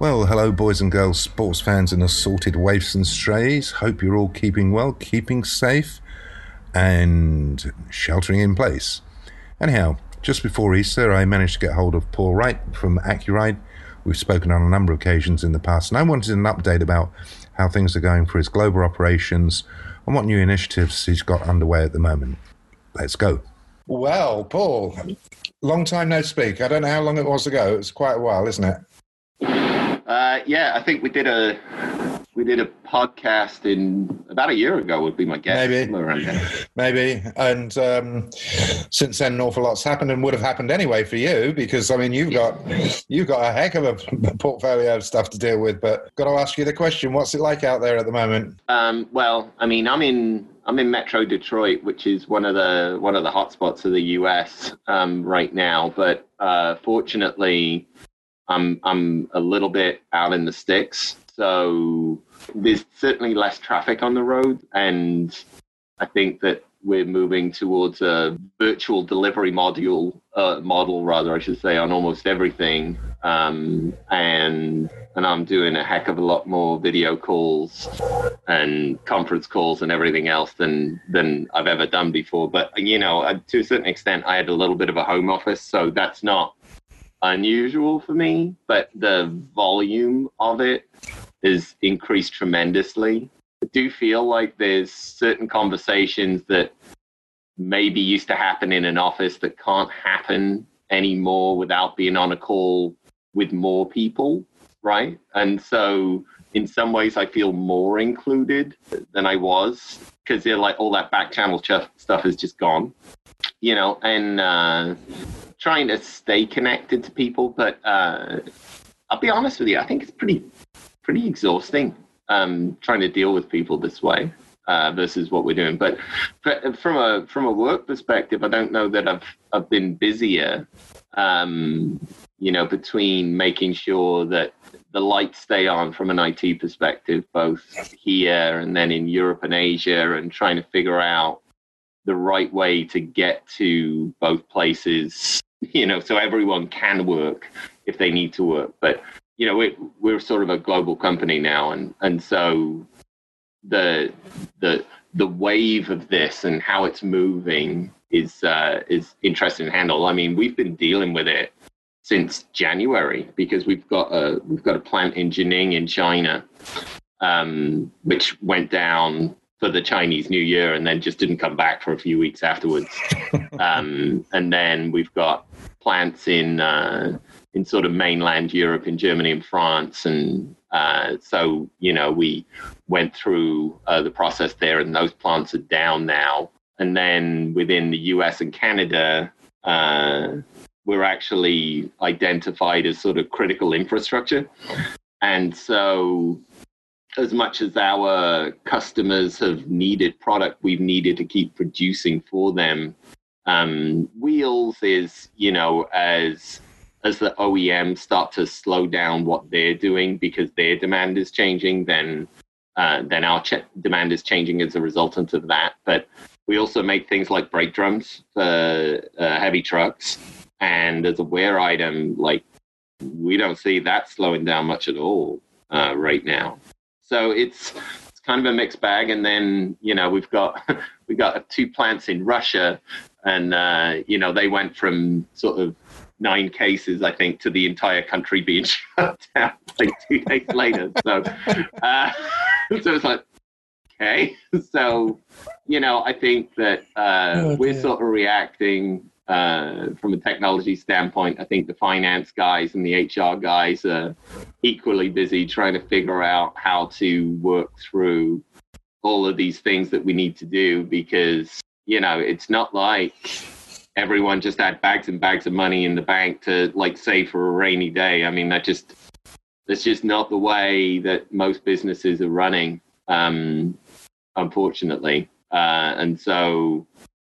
Well, hello, boys and girls, sports fans, and assorted waifs and strays. Hope you're all keeping well, keeping safe, and sheltering in place. Anyhow, just before Easter, I managed to get hold of Paul Wright from Accuride. We've spoken on a number of occasions in the past, and I wanted an update about how things are going for his global operations and what new initiatives he's got underway at the moment. Let's go. Well, Paul, long time no speak. I don't know how long it was ago. It was quite a while, isn't it? Uh, yeah, I think we did a we did a podcast in about a year ago. Would be my guess. Maybe, maybe. And um, since then, an awful lot's happened, and would have happened anyway for you because I mean, you've got you've got a heck of a portfolio of stuff to deal with. But got to ask you the question: What's it like out there at the moment? Um, well, I mean, I'm in I'm in Metro Detroit, which is one of the one of the hotspots of the U.S. Um, right now. But uh, fortunately I'm I'm a little bit out in the sticks, so there's certainly less traffic on the road, and I think that we're moving towards a virtual delivery module uh, model, rather, I should say, on almost everything. Um, and and I'm doing a heck of a lot more video calls and conference calls and everything else than than I've ever done before. But you know, to a certain extent, I had a little bit of a home office, so that's not unusual for me, but the volume of it is increased tremendously. I do feel like there's certain conversations that maybe used to happen in an office that can't happen anymore without being on a call with more people, right? And so in some ways I feel more included than I was because they're like all that back channel stuff stuff is just gone, you know, and uh, trying to stay connected to people, but uh, I'll be honest with you, I think it's pretty pretty exhausting um, trying to deal with people this way uh, versus what we're doing. But, from a from a work perspective, I don't know that I've I've been busier. Um, you know, between making sure that the lights stay on from an IT perspective, both here and then in Europe and Asia, and trying to figure out the right way to get to both places you know, so everyone can work if they need to work. But you know, we, we're sort of a global company now, and and so the the the wave of this and how it's moving is uh, is interesting to handle. I mean, we've been dealing with it since January because we've got a we've got a plant in Jining in China, um, which went down for the Chinese New Year and then just didn't come back for a few weeks afterwards. um, and then we've got plants in uh, in sort of mainland Europe, in Germany and France, and uh, so you know we went through uh, the process there, and those plants are down now. And then within the U.S. and Canada, uh, we're actually identified as sort of critical infrastructure, and so as much as our customers have needed product, we've needed to keep producing for them. Um, wheels is, you know, as as the OEMs start to slow down what they're doing because their demand is changing, then uh, then our ch- demand is changing as a resultant of that. But we also make things like brake drums for uh, heavy trucks, and as a wear item, like we don't see that slowing down much at all uh, right now. So it's it's kind of a mixed bag. And then you know we've got we've got two plants in Russia, and uh, you know they went from sort of nine cases, I think, to the entire country being shut down like two days later. So, uh, so it's like, okay. So, you know, I think that uh, oh, we're sort of reacting uh, from a technology standpoint, I think the finance guys and the HR guys are equally busy trying to figure out how to work through all of these things that we need to do because, you know, it's not like everyone just had bags and bags of money in the bank to like save for a rainy day. I mean, that just, that's just not the way that most businesses are running, um, unfortunately. Uh, and so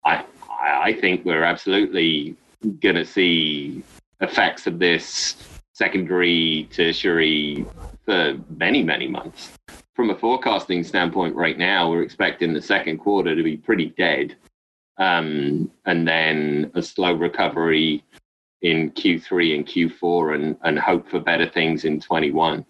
I, I think we're absolutely going to see effects of this secondary, tertiary for many, many months. From a forecasting standpoint, right now, we're expecting the second quarter to be pretty dead. Um, and then a slow recovery in Q3 and Q4 and, and hope for better things in 21.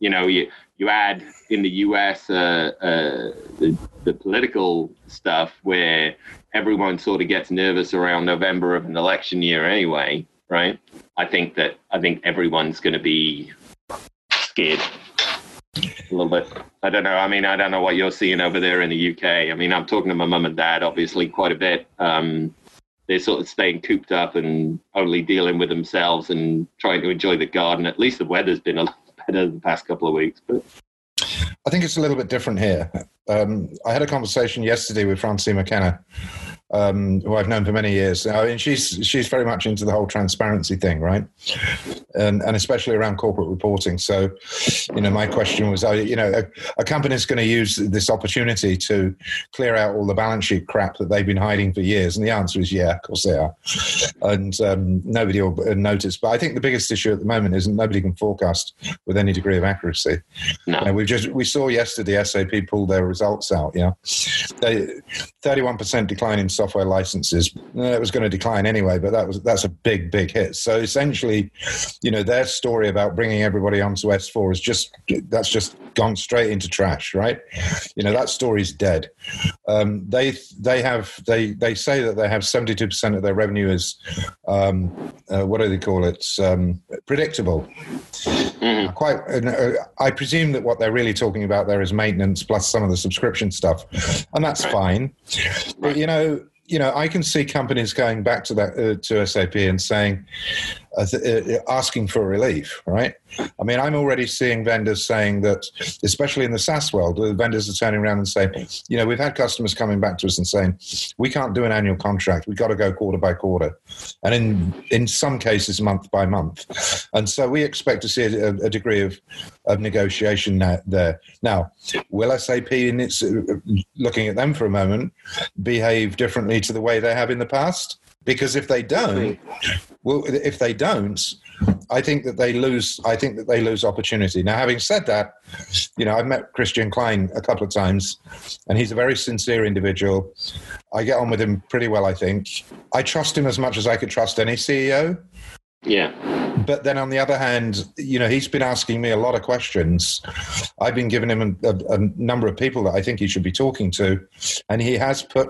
You know, you, you add in the US uh, uh, the, the political stuff where everyone sort of gets nervous around November of an election year anyway, right? I think that I think everyone's going to be scared a little bit. I don't know. I mean, I don't know what you're seeing over there in the UK. I mean, I'm talking to my mum and dad, obviously, quite a bit. Um, they're sort of staying cooped up and only dealing with themselves and trying to enjoy the garden. At least the weather's been a better the past couple of weeks. But I think it's a little bit different here. Um, I had a conversation yesterday with Francine McKenna, um, who I've known for many years. I mean, she's she's very much into the whole transparency thing, right? And and especially around corporate reporting. So, you know, my question was, you know, a, a company is going to use this opportunity to clear out all the balance sheet crap that they've been hiding for years, and the answer is yeah, of course they are, and um, nobody will notice. But I think the biggest issue at the moment is nobody can forecast with any degree of accuracy. No. You know, we just we saw yesterday SAP pulled their results out. Yeah, thirty one percent decline in software licenses. It was going to decline anyway, but that was that's a big, big hit. So essentially, you know, their story about bringing everybody onto S4 is just that's just gone straight into trash, right? You know, that story's dead. Um, they they have they they say that they have seventy two percent of their revenue is um, uh, what do they call it? Um, predictable. Mm. Quite. Uh, I presume that what they're really talking about there is maintenance plus some of the subscription stuff, and that's fine. But you know, you know, I can see companies going back to that uh, to SAP and saying, asking for relief, right? I mean, I'm already seeing vendors saying that, especially in the SaaS world, the vendors are turning around and saying, you know, we've had customers coming back to us and saying, we can't do an annual contract. We've got to go quarter by quarter. And in, in some cases, month by month. And so we expect to see a, a degree of, of negotiation there. Now, will SAP, in its, uh, looking at them for a moment, behave differently to the way they have in the past? Because if they don't, well, if they don't, I think that they lose. I think that they lose opportunity. Now, having said that, you know, I've met Christian Klein a couple of times, and he's a very sincere individual. I get on with him pretty well. I think I trust him as much as I could trust any CEO. Yeah. But then on the other hand, you know, he's been asking me a lot of questions. I've been giving him a, a, a, number of people that I think he should be talking to, and he has put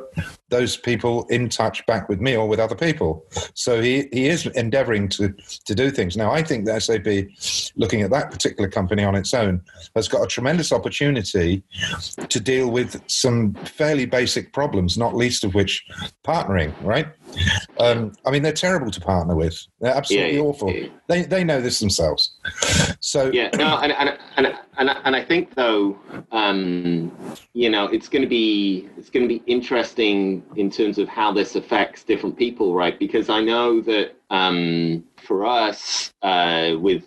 those people in touch back with me or with other people. So he, he is endeavoring to, to do things. Now, I think that SAP, looking at that particular company on its own, has got a tremendous opportunity to deal with some fairly basic problems, not least of which partnering, right? Um, I mean, they're terrible to partner with. They're absolutely yeah, awful. Yeah. They they know this themselves. So yeah, no, and and and and, and I think though, um, you know, it's going to be it's going to be interesting in terms of how this affects different people, right? Because I know that um, for us, uh, with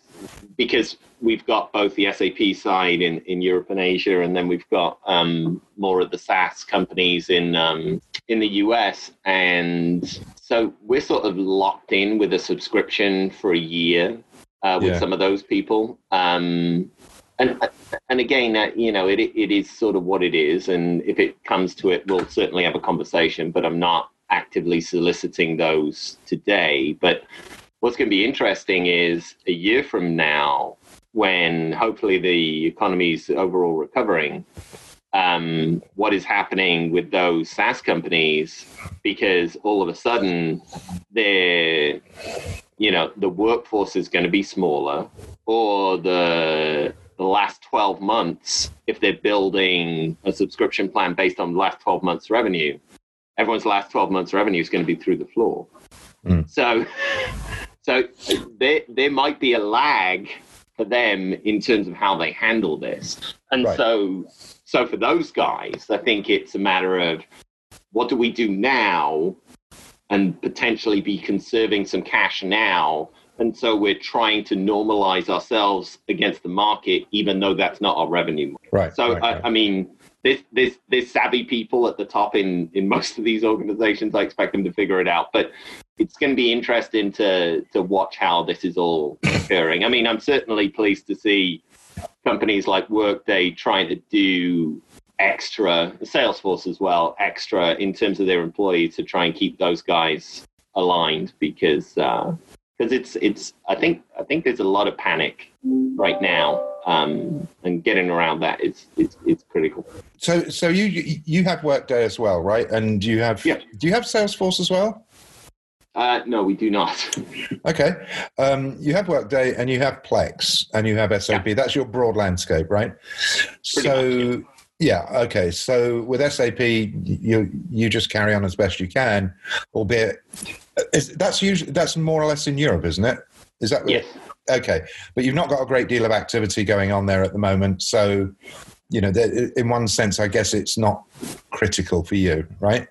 because we've got both the SAP side in, in Europe and Asia, and then we've got um, more of the SaaS companies in um, in the US, and so we're sort of locked in with a subscription for a year uh, with yeah. some of those people. Um, and and again, uh, you know, it it is sort of what it is, and if it comes to it, we'll certainly have a conversation. But I'm not actively soliciting those today. But what's going to be interesting is a year from now when hopefully the economy is overall recovering, um, what is happening with those SaaS companies because all of a sudden they're, you know, the workforce is going to be smaller or the, the last 12 months, if they're building a subscription plan based on the last 12 months revenue, everyone's last 12 months revenue is going to be through the floor. Mm. So, so there, there might be a lag for them in terms of how they handle this. And right. so so for those guys, I think it's a matter of what do we do now and potentially be conserving some cash now. And so we're trying to normalize ourselves against the market, even though that's not our revenue. Right. So, right, I, right. I mean, there's, there's, there's savvy people at the top in, in most of these organizations. I expect them to figure it out. But it's going to be interesting to to watch how this is all occurring. I mean, I'm certainly pleased to see companies like Workday trying to do extra, Salesforce as well, extra in terms of their employees to try and keep those guys aligned because uh, because it's it's I think I think there's a lot of panic right now, um, and getting around that is it's it's critical. So so you you have Workday as well, right? And you have Yeah. do you have Salesforce as well? Uh, no, we do not. Okay, um, you have Workday and you have Plex and you have SAP. That's your broad landscape, right? Pretty so yeah, okay. So with SAP, you you just carry on as best you can, albeit uh, is, that's usually that's more or less in Europe, isn't it? Is that yes. okay? But you've not got a great deal of activity going on there at the moment, so you know, in one sense, I guess it's not critical for you, right?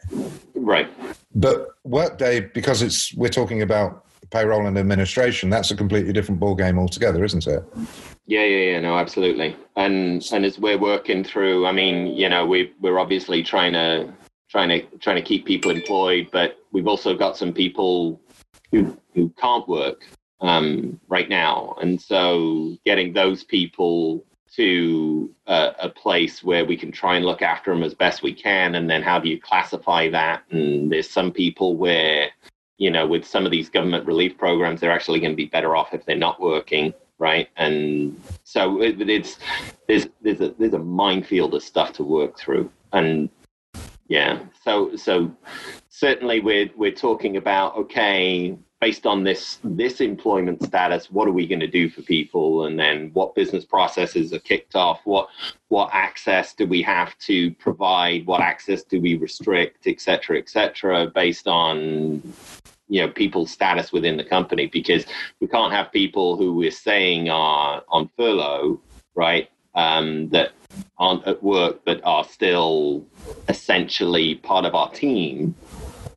Right. But Workday, because it's we're talking about payroll and administration, that's a completely different ballgame altogether, isn't it? Yeah, yeah, yeah, no, absolutely. And and as we're working through, I mean, you know, we we're obviously trying to trying to trying to keep people employed, but we've also got some people who who can't work um, right now, and so getting those people to a, a place where we can try and look after them as best we can, and then how do you classify that? And there's some people where you know, with some of these government relief programs, they're actually going to be better off if they're not working, right? And so it, it's there's there's a there's a minefield of stuff to work through, and yeah, so so certainly we're we're talking about okay, based on this this employment status, what are we going to do for people, and then what business processes are kicked off, what what access do we have to provide, what access do we restrict, et cetera, et cetera, based on you know people's status within the company because we can't have people who we're saying are on furlough right um, that aren't at work but are still essentially part of our team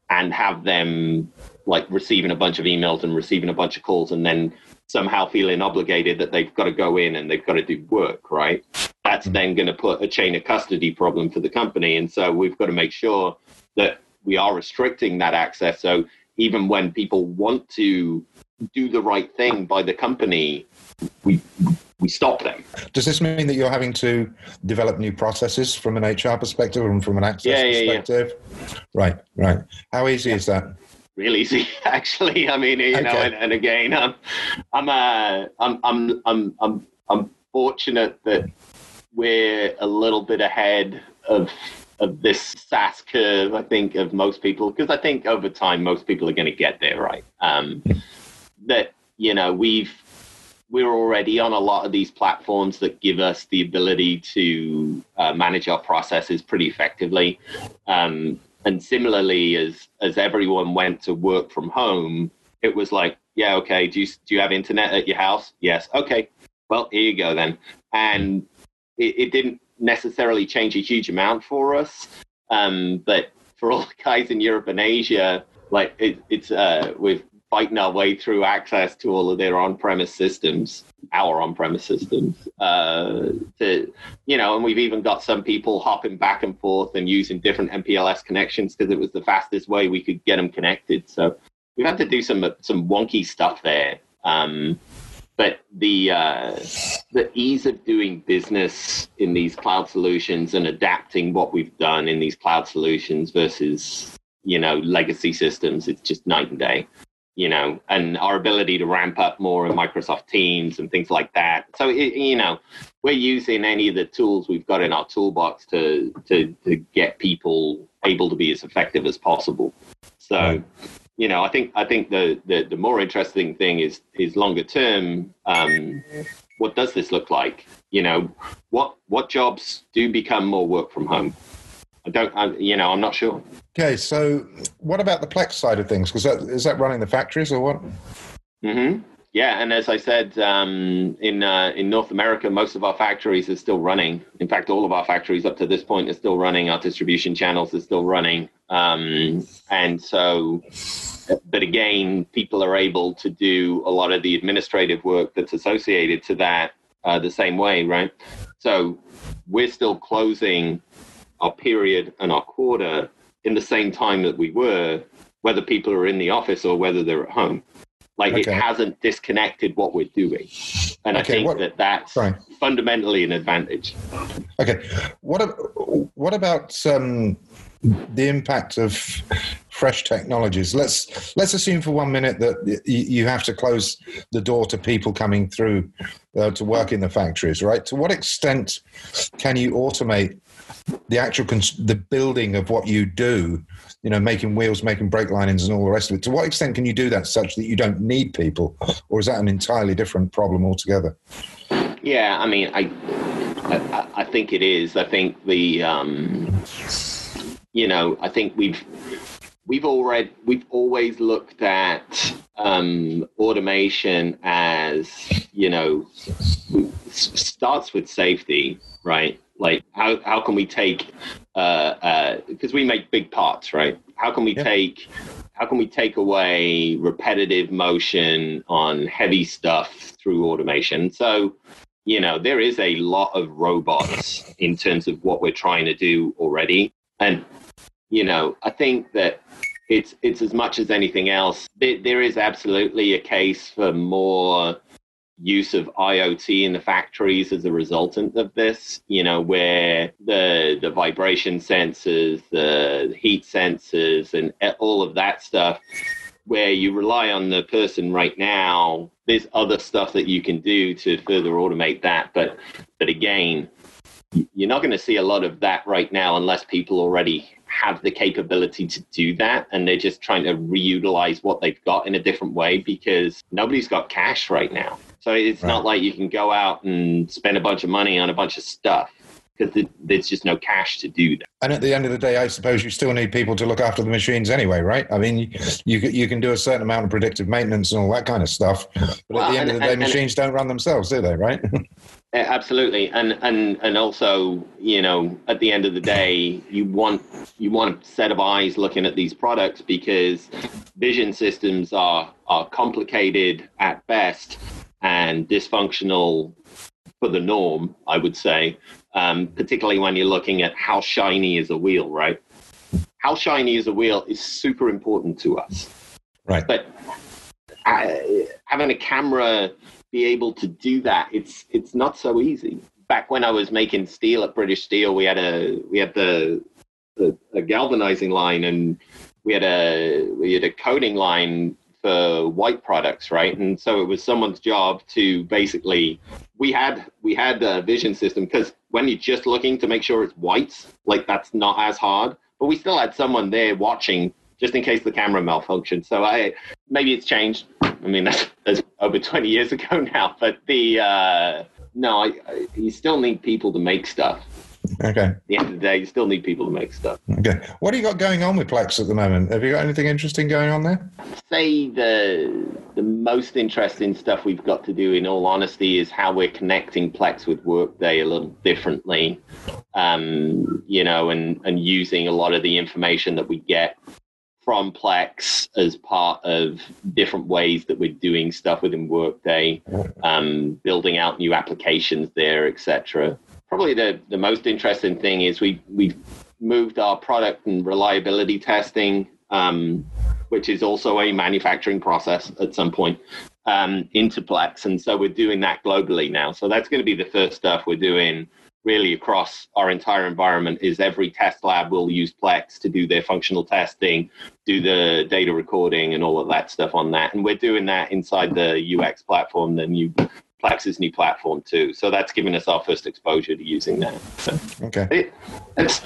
and have them like receiving a bunch of emails and receiving a bunch of calls and then somehow feeling obligated that they've got to go in and they've got to do work right? That's then going to put a chain of custody problem for the company and so we've got to make sure that we are restricting that access. So even when people want to do the right thing by the company, we we stop them. Does this mean that you're having to develop new processes from an HR perspective and from an access Yeah, yeah, yeah. perspective? Right, right. How easy is that? Real easy, actually. I mean, you know, and, and again, I'm I'm uh, I'm I'm I'm I'm I'm fortunate that we're a little bit ahead of of this SaaS curve. I think of most people because I think over time most people are going to get there, right? Um, that you know we've we're already on a lot of these platforms that give us the ability to uh, manage our processes pretty effectively. Um, and similarly, as as everyone went to work from home, it was like, yeah, okay, do you do you have internet at your house? Yes, okay. Well, here you go then. And it, it didn't necessarily change a huge amount for us, um, but for all the guys in Europe and Asia, like it, it's uh, we're fighting our way through access to all of their on-premise systems, our on-premise systems. Uh, to you know, and we've even got some people hopping back and forth and using different MPLS connections because it was the fastest way we could get them connected. So we've had to do some some wonky stuff there. Um, but the uh, the ease of doing business in these cloud solutions and adapting what we've done in these cloud solutions versus you know legacy systems it's just night and day you know and our ability to ramp up more in microsoft teams and things like that so it, you know we're using any of the tools we've got in our toolbox to to to get people able to be as effective as possible so Right. You know i think i think the the, the more interesting thing is is longer term um what does this look like you know what what jobs do become more work from home i don't I, you know i'm not sure Okay, so what about the Plex side of things? Because that, is that running the factories or what? Mm hmm Yeah, and as I said, um, in uh, in North America, most of our factories are still running. In fact, all of our factories up to this point are still running. Our distribution channels are still running, um, and so. But again, people are able to do a lot of the administrative work that's associated to that uh, the same way, right? So we're still closing our period and our quarter in the same time that we were, whether people are in the office or whether they're at home. Like it hasn't disconnected what we're doing, and I think what- that that's Sorry. fundamentally an advantage. Okay, what what about um, the impact of fresh technologies. Let's let's assume for one minute that you have to close the door to people coming through uh, to work in the factories, right? To what extent can you automate the actual cons- the building of what you do? You know, making wheels, making brake linings, and all the rest of it. To what extent can you do that such that you don't need people, or is that an entirely different problem altogether? Yeah, I mean, I I, I think it is. I think the um, you know, I think we've we've already we've always looked at um, automation as you know starts with safety, right? Like how how can we take because uh, uh, we make big parts, right? How can we yeah. take how can we take away repetitive motion on heavy stuff through automation? So you know there is a lot of robots in terms of what we're trying to do already, and you know I think that it's it's as much as anything else. There, there is absolutely a case for more use of IoT in the factories as a resultant of this. You know, where the the vibration sensors, the heat sensors, and all of that stuff. Where you rely on the person right now, there's other stuff that you can do to further automate that. But but again, you're not going to see a lot of that right now unless people already have the capability to do that and they're just trying to reutilize what they've got in a different way because nobody's got cash right now. So it's right. not like you can go out and spend a bunch of money on a bunch of stuff because there's just no cash to do that. And at the end of the day, I suppose you still need people to look after the machines anyway, right? I mean, you you can do a certain amount of predictive maintenance and all that kind of stuff, but well, at the end and, of the day, and, machines and, don't run themselves, do they? Right? Absolutely, and and and also, you know, at the end of the day, you want you want a set of eyes looking at these products because vision systems are are complicated at best and dysfunctional for the norm. I would say, um, particularly when you're looking at how shiny is a wheel, right? How shiny is a wheel is super important to us, right? But uh, having a camera be able to do that. It's it's not so easy. Back when I was making steel at British Steel, we had a we had the, the a galvanizing line and we had a we had a coating line for white products, right? And so it was someone's job to basically we had we had a vision system because when you're just looking to make sure it's white, like that's not as hard. But we still had someone there watching just in case the camera malfunctioned. So I maybe it's changed. I mean, that's, that's over 20 years ago now. But the uh, no, I, I, you still need people to make stuff. Okay. At the end of the day, you still need people to make stuff. Okay. What do you got going on with Plex at the moment? Have you got anything interesting going on there? Say the the most interesting stuff we've got to do, in all honesty, is how we're connecting Plex with Workday a little differently. Um, you know, and and using a lot of the information that we get from Plex as part of different ways that we're doing stuff within Workday, um, building out new applications there, etc. Probably the, the most interesting thing is we we moved our product and reliability testing, um, which is also a manufacturing process at some point, um, into Plex, and so we're doing that globally now. So that's going to be the first stuff we're doing really across our entire environment is every test lab will use Plex to do their functional testing, do the data recording and all of that stuff on that. And we're doing that inside the UX platform, the new Plex's new platform too. So that's given us our first exposure to using that. So okay. It, it's,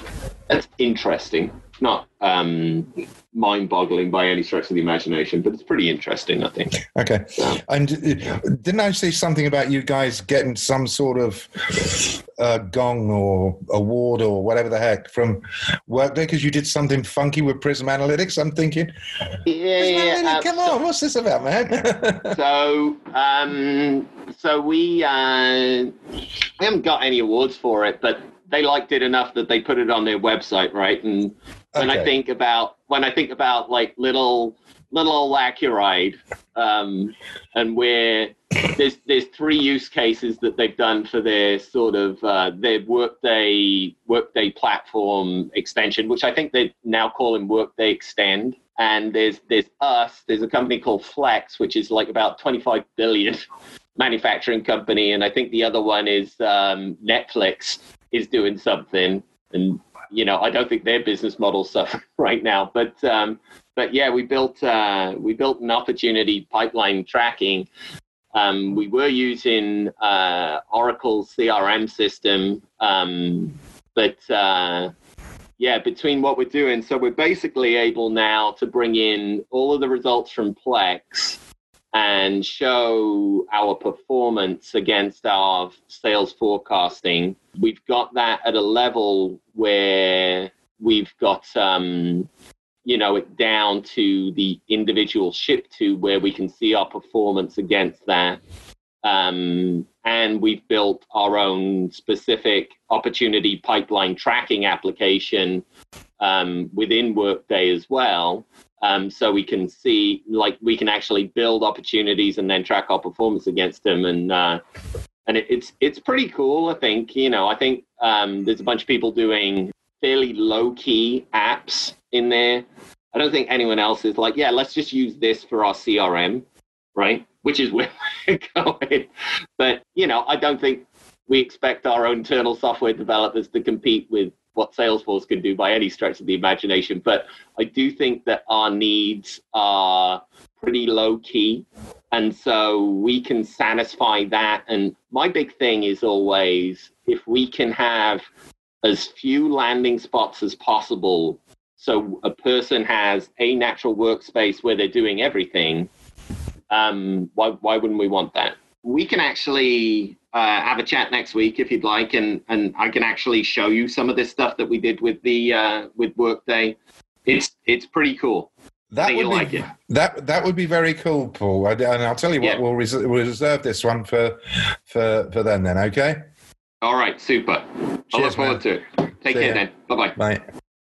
it's interesting not um, mind-boggling by any stretch of the imagination, but it's pretty interesting, I think. Okay. And uh, didn't I see something about you guys getting some sort of uh, gong or award or whatever the heck from Workday because you did something funky with Prism Analytics? I'm thinking, yeah, yeah come on, what's this about, man? so, um, so we uh, we haven't got any awards for it, but they liked it enough that they put it on their website, right? And when okay. I think about when I think about like little little old Accuride, um, and where there's there's three use cases that they've done for their sort of uh, their workday workday platform extension, which I think they're now call in Workday Extend. And there's there's us. There's a company called Flex, which is like about 25 billion manufacturing company, and I think the other one is um, Netflix is doing something, and you know, I don't think their business model suffer right now. But um, but yeah, we built uh, we built an opportunity pipeline tracking. Um, we were using uh, Oracle CRM system, um, but uh, yeah, between what we're doing, so we're basically able now to bring in all of the results from Plex and show our performance against our sales forecasting. We've got that at a level where we've got um, you know it down to the individual ship to where we can see our performance against that um, and we've built our own specific opportunity pipeline tracking application um, within workday as well um, so we can see like we can actually build opportunities and then track our performance against them and uh, and it, it's it's pretty cool i think you know i think um, there's a bunch of people doing fairly low key apps in there. I don't think anyone else is like, yeah, let's just use this for our CRM, right? Which is where we're going. But, you know, I don't think we expect our own internal software developers to compete with what Salesforce can do by any stretch of the imagination. But I do think that our needs are pretty low key. And so we can satisfy that. And my big thing is always if we can have as few landing spots as possible so a person has a natural workspace where they're doing everything um, why, why wouldn't we want that we can actually uh, have a chat next week if you'd like and, and i can actually show you some of this stuff that we did with the uh, with workday it's it's pretty cool that would be, like it. That that would be very cool, Paul. And I'll tell you what, yeah. we'll, res- we'll reserve this one for for for then. Then, okay? All right, super. Cheers, I look forward man. to it. Take See care ya. then. Bye-bye. Bye.